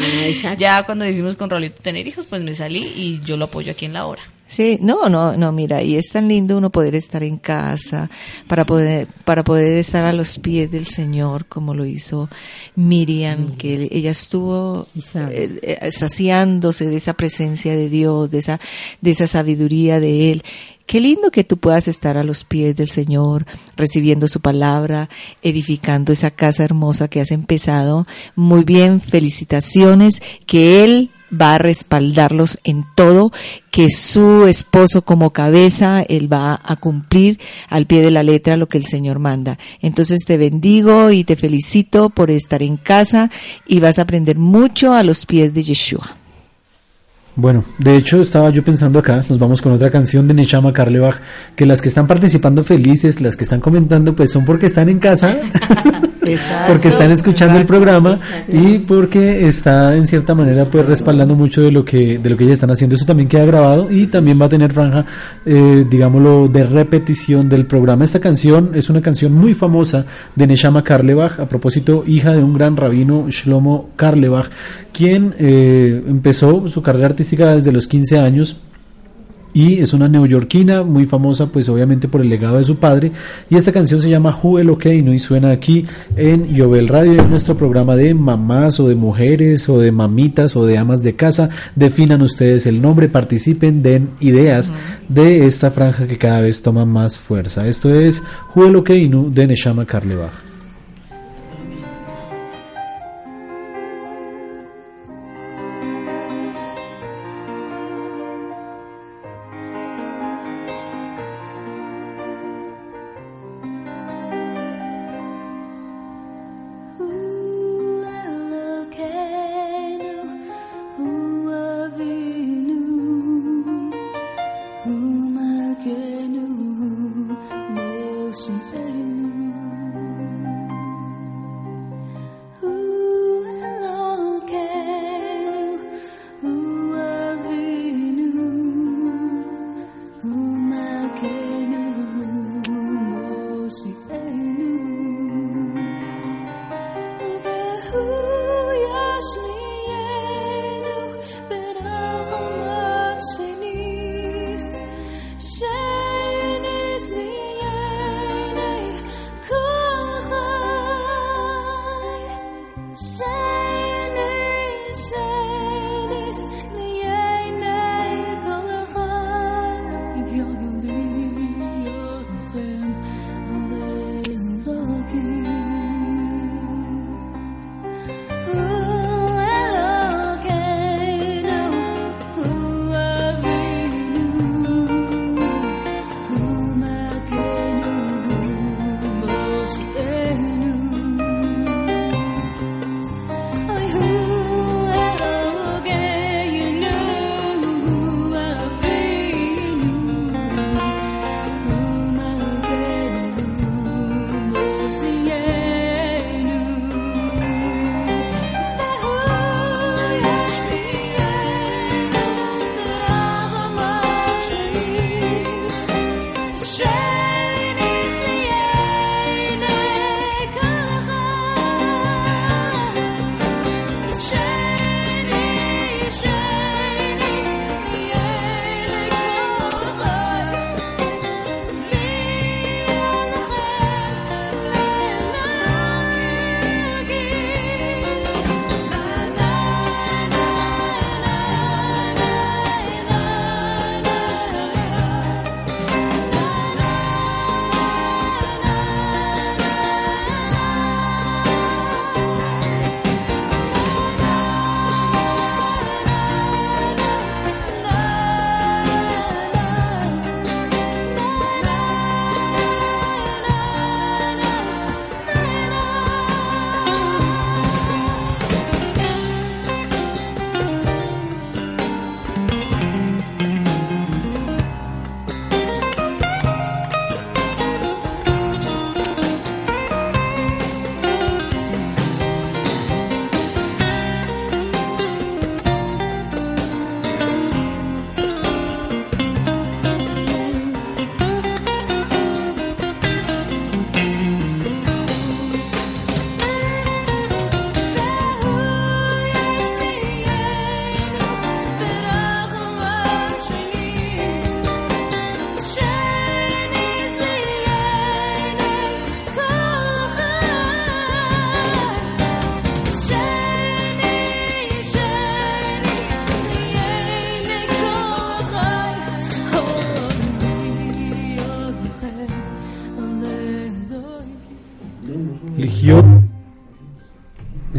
Ah. Ya cuando decidimos con Rolito tener hijos, pues me salí y yo lo apoyo aquí en la hora. Sí, no, no, no, mira, y es tan lindo uno poder estar en casa, para poder, para poder estar a los pies del Señor, como lo hizo Miriam, que ella estuvo eh, eh, saciándose de esa presencia de Dios, de esa, de esa sabiduría de Él. Qué lindo que tú puedas estar a los pies del Señor, recibiendo su palabra, edificando esa casa hermosa que has empezado. Muy bien, felicitaciones, que Él va a respaldarlos en todo, que su esposo como cabeza, él va a cumplir al pie de la letra lo que el Señor manda. Entonces te bendigo y te felicito por estar en casa y vas a aprender mucho a los pies de Yeshua. Bueno, de hecho estaba yo pensando acá, nos vamos con otra canción de Neshama Karlebach, que las que están participando felices, las que están comentando, pues son porque están en casa, porque están escuchando el programa y porque está en cierta manera pues respaldando mucho de lo que de lo que ellas están haciendo. Eso también queda grabado y también va a tener franja, eh, digámoslo, de repetición del programa. Esta canción es una canción muy famosa de Neshama Karlebach, a propósito, hija de un gran rabino, Shlomo Karlebach, quien eh, empezó su carrera artística desde los 15 años y es una neoyorquina muy famosa pues obviamente por el legado de su padre. Y esta canción se llama Who el y suena aquí en Yobel Radio en nuestro programa de mamás o de mujeres o de mamitas o de amas de casa. Definan ustedes el nombre participen den ideas de esta franja que cada vez toma más fuerza. Esto es Who el de Neshama Karlebach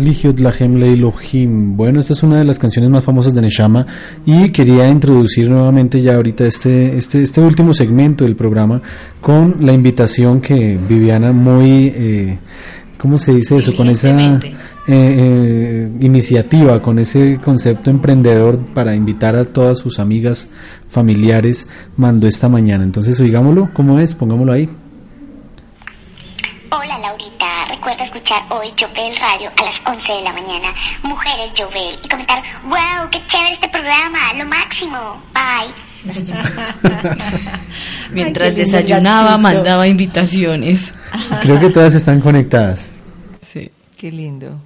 Ligiot Lahem Leilohim. Bueno, esta es una de las canciones más famosas de Neshama y quería introducir nuevamente ya ahorita este, este, este último segmento del programa con la invitación que Viviana muy, eh, ¿cómo se dice eso? Con esa eh, eh, iniciativa, con ese concepto emprendedor para invitar a todas sus amigas, familiares, mandó esta mañana. Entonces, oigámoslo, ¿cómo es? Pongámoslo ahí. Hola Laurita, recuerda escuchar hoy Jovel Radio a las 11 de la mañana, Mujeres Jovel, y comentar, wow, qué chévere este programa, lo máximo, bye. Mientras Ay, desayunaba, gatito. mandaba invitaciones. Creo que todas están conectadas. Sí. Qué lindo.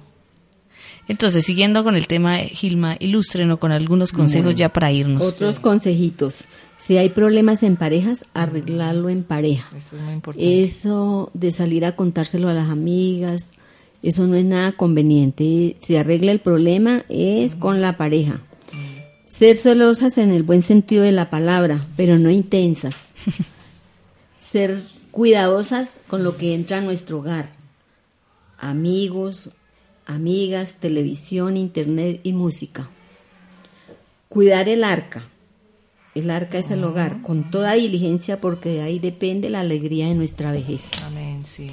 Entonces, siguiendo con el tema, Gilma, ilústrenos con algunos consejos ya para irnos. Otros consejitos. Si hay problemas en parejas, arreglarlo en pareja. Eso es muy importante. Eso de salir a contárselo a las amigas, eso no es nada conveniente. Se arregla el problema es con la pareja. Ser celosas en el buen sentido de la palabra, pero no intensas. Ser cuidadosas con lo que entra a nuestro hogar. Amigos, amigas, televisión, internet y música. Cuidar el arca. El arca es el hogar, con toda diligencia, porque de ahí depende la alegría de nuestra vejez. Amén, sí.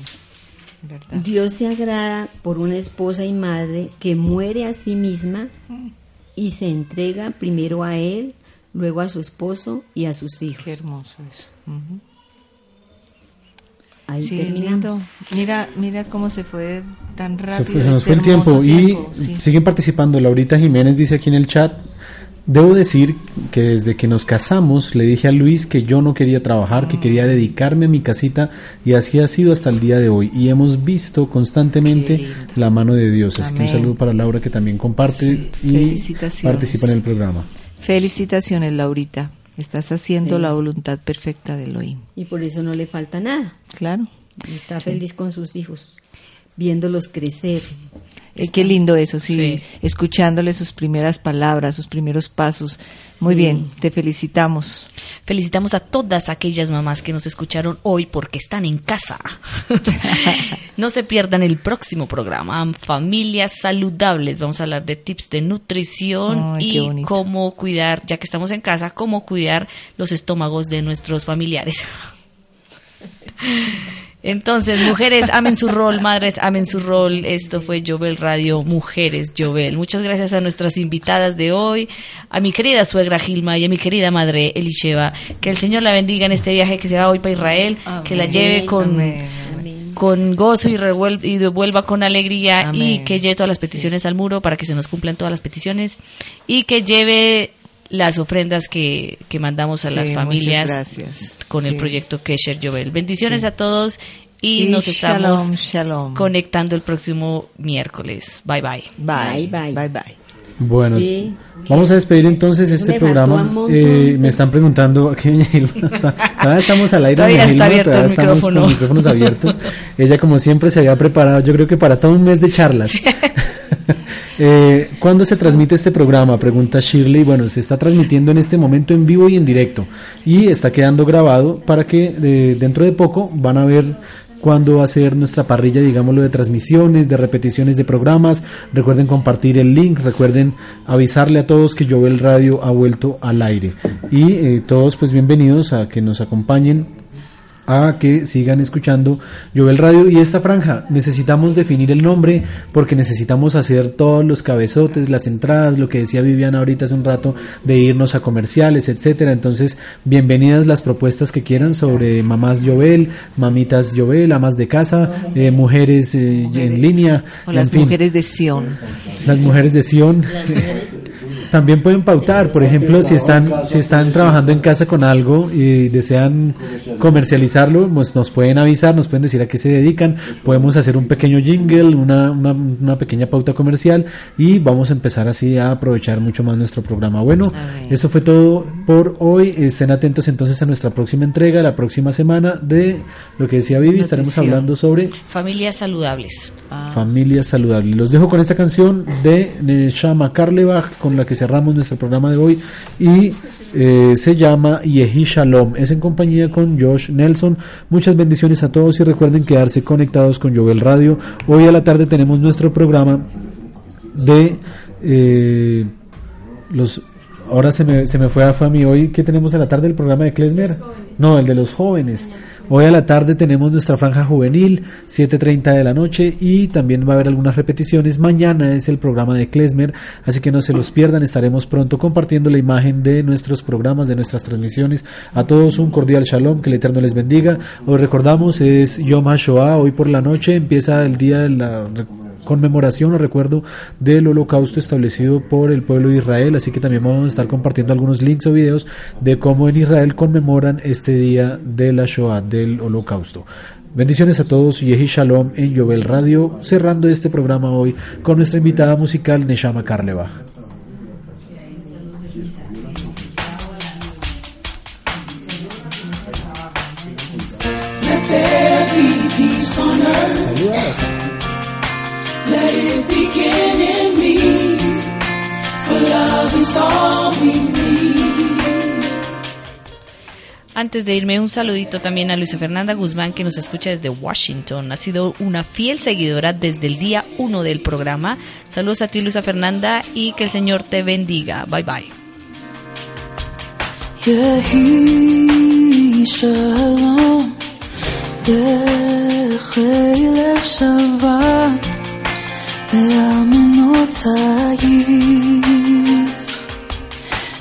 ¿Verdad? Dios se agrada por una esposa y madre que muere a sí misma y se entrega primero a él, luego a su esposo y a sus hijos. Qué hermoso eso. Ahí Sí, terminamos. lindo. Mira, mira cómo se fue tan Se, rápido. fue- se nos este fue el tiempo y tiempo, sí. siguen participando. Laurita Jiménez dice aquí en el chat, debo decir que desde que nos casamos le dije a Luis que yo no quería trabajar, que quería dedicarme a mi casita y así ha sido hasta el día de hoy. Y hemos visto constantemente la mano de Dios. Así que un saludo para Laura que también comparte Sí, y felicitaciones. participa en el programa. Felicitaciones, Laurita. Estás haciendo Sí. la voluntad perfecta de Elohim. Y por eso no le falta nada. Claro. Está feliz con sus hijos, viéndolos crecer. Eh, qué lindo eso, sí, Sí. escuchándole sus primeras palabras, sus primeros pasos. Muy bien, te felicitamos. Felicitamos a todas aquellas mamás que nos escucharon hoy porque están en casa. no se pierdan el próximo programa, Familias Saludables. Vamos a hablar de tips de nutrición Ay, y cómo cuidar, ya que estamos en casa, cómo cuidar los estómagos de nuestros familiares. Entonces, mujeres, amen su rol, madres, amen su rol. Esto fue Jovel Radio Mujeres Jovel. Muchas gracias a nuestras invitadas de hoy, a mi querida suegra Gilma y a mi querida madre Elisheva. Que el Señor la bendiga en este viaje que se va hoy para Israel, que la lleve con, Amén. con gozo y, revuel- y devuelva con alegría y que lleve todas las peticiones al muro para que se nos cumplan todas las peticiones y que lleve las ofrendas que, que mandamos a Sí, las familias gracias. con el Sí. proyecto Kesher Jovel. Bendiciones Sí. a todos y, Y nos estamos shalom, shalom. conectando el próximo miércoles. Bye bye. Bye, Bye, bye. bye, bye. Bueno, Sí. vamos a despedir entonces este me programa. Eh, me están preguntando doña Gilma está- todavía estamos al aire, Todavía está abierto todavía el estamos micrófono. con micrófonos abiertos. Ella como siempre se había preparado, yo creo que para todo un mes de charlas. Eh, ¿Cuándo se transmite este programa? Pregunta Shirley. Bueno, se está transmitiendo en este momento en vivo y en directo. Y está quedando grabado para que eh, dentro de poco van a ver cuándo va a ser nuestra parrilla, digámoslo, de transmisiones, de repeticiones de programas. Recuerden compartir el link, recuerden avisarle a todos que Jovel Radio ha vuelto al aire. Y eh, todos pues bienvenidos a que nos acompañen a que sigan escuchando Jovel Radio y esta franja necesitamos definir el nombre porque necesitamos hacer todos los cabezotes, las entradas, lo que decía Viviana ahorita hace un rato de irnos a comerciales, etcétera. Entonces, bienvenidas las propuestas que quieran sobre mamás Jovel, mamitas Jovel, amas de casa, eh, mujeres, eh, en línea, O las en fin, mujeres de Sion. las mujeres de Sion. También pueden pautar, por ejemplo, si están si están trabajando en casa con algo y desean comercializarlo, pues nos pueden avisar, nos pueden decir a qué se dedican, podemos hacer un pequeño jingle, una, una, una pequeña pauta comercial y vamos a empezar así a aprovechar mucho más nuestro programa. Bueno, eso fue todo por hoy. Estén atentos entonces a nuestra próxima entrega, la próxima semana de lo que decía Vivi, estaremos hablando sobre Familias saludables. Ah, Familia Saludable. Los dejo con esta canción de Neshama Karlebach con la que cerramos nuestro programa de hoy y eh, se llama Yehi Shalom. Es en compañía con Josh Nelson. Muchas bendiciones a todos y recuerden quedarse conectados con Jovel Radio. Hoy a la tarde tenemos nuestro programa de eh, los ahora se me, se me fue a Fami hoy que tenemos a la tarde el programa de Klesmer no el de los jóvenes hoy a la tarde tenemos nuestra franja juvenil 7.30 de la noche y también va a haber algunas repeticiones. Mañana es el programa de Klesmer así que no se los pierdan. Estaremos pronto compartiendo la imagen de nuestros programas de nuestras transmisiones. A todos un cordial shalom que el eterno les bendiga. Hoy recordamos es Yom HaShoah. Hoy por la noche empieza el día de la conmemoración o recuerdo del holocausto establecido por el pueblo de Israel, así que también vamos a estar compartiendo algunos links o videos de cómo en Israel conmemoran este día de la Shoah, del holocausto. Bendiciones a todos, Yehi Shalom en Yovel Radio, cerrando este programa hoy con nuestra invitada musical Neshama Karlebach. Antes de irme, un saludito también a Luisa Fernanda Guzmán, que nos escucha desde Washington. Ha sido una fiel seguidora desde el día uno del programa. Saludos a ti, Luisa Fernanda, y que el Señor te bendiga. Bye bye.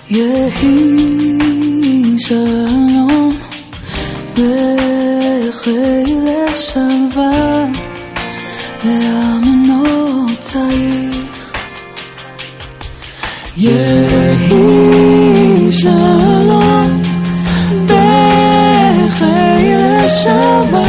יהי שלום בחיל שווה לאמנותייך יהי שלום בחיל שווה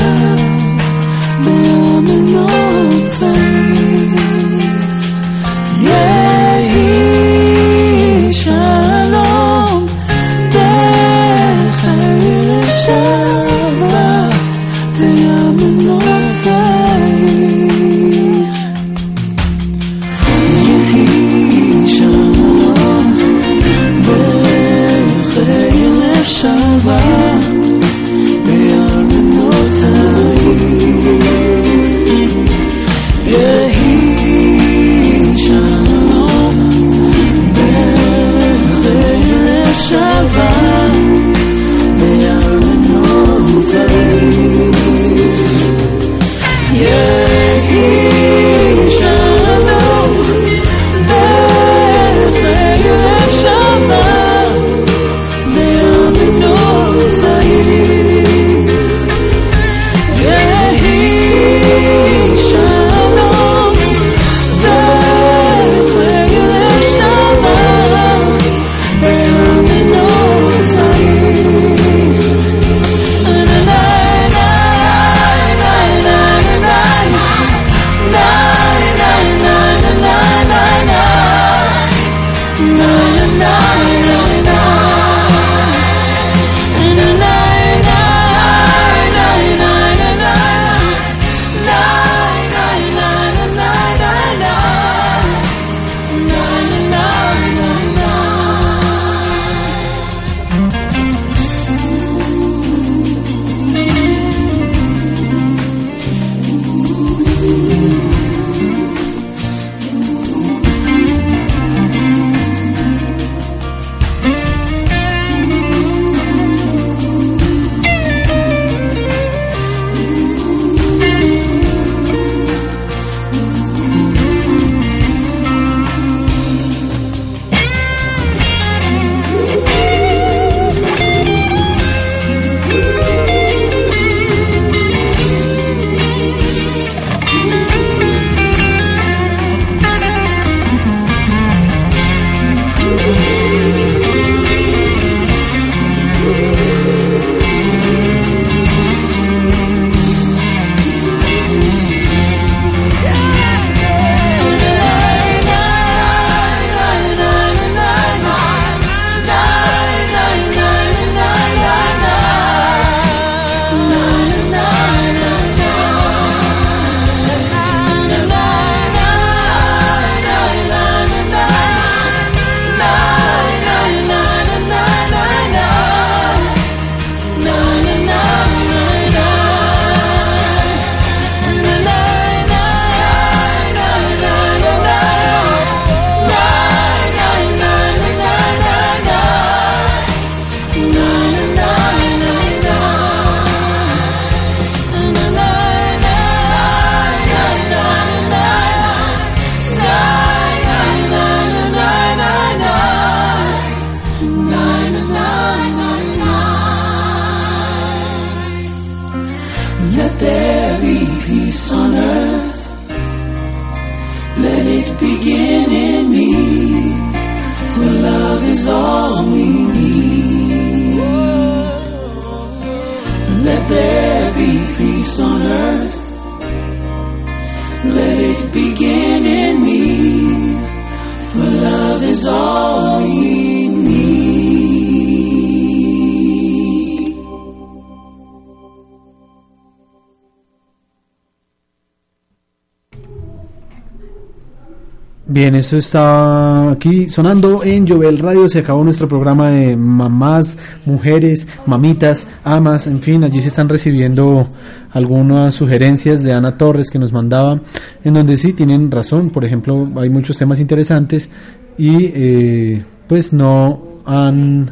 Bien, eso está aquí sonando en Jovel Radio. Se acabó nuestro programa de mamás, mujeres, mamitas, amas, en fin, allí se están recibiendo algunas sugerencias de Ana Torres que nos mandaba, en donde sí tienen razón. Por ejemplo, hay muchos temas interesantes y eh, pues no han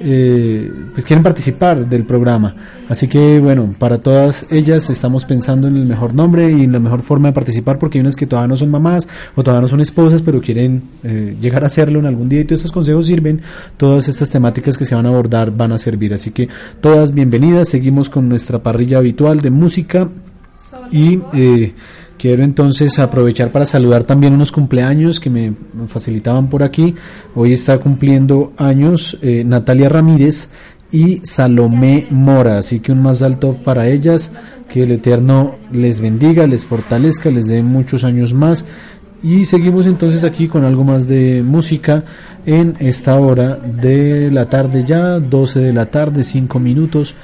eh, pues quieren participar del programa. Así que bueno, para todas ellas estamos pensando en el mejor nombre y en la mejor forma de participar porque hay unas que todavía no son mamás o todavía no son esposas, pero quieren eh, llegar a hacerlo en algún día y todos estos consejos sirven. Todas estas temáticas que se van a abordar van a servir. Así que todas bienvenidas. Seguimos con nuestra parrilla habitual de música y eh, Quiero entonces aprovechar para saludar también unos cumpleaños que me facilitaban por aquí. Hoy está cumpliendo años eh, Natalia Ramírez y Salomé Mora, así que un más alto para ellas, que el Eterno les bendiga, les fortalezca, les dé muchos años más. Y seguimos entonces aquí con algo más de música en esta hora de la tarde ya, 12 de la tarde, 5 minutos.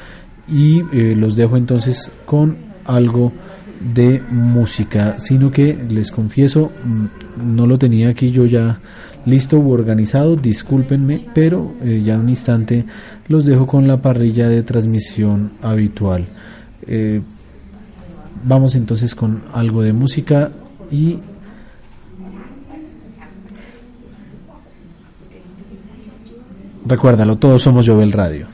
Y eh, los dejo entonces con algo de música, sino que les confieso, mm, no lo tenía aquí yo ya listo u organizado, discúlpenme, pero eh, ya un instante los dejo con la parrilla de transmisión habitual. Eh, vamos entonces con algo de música y recuérdalo, todos somos Jovel Radio.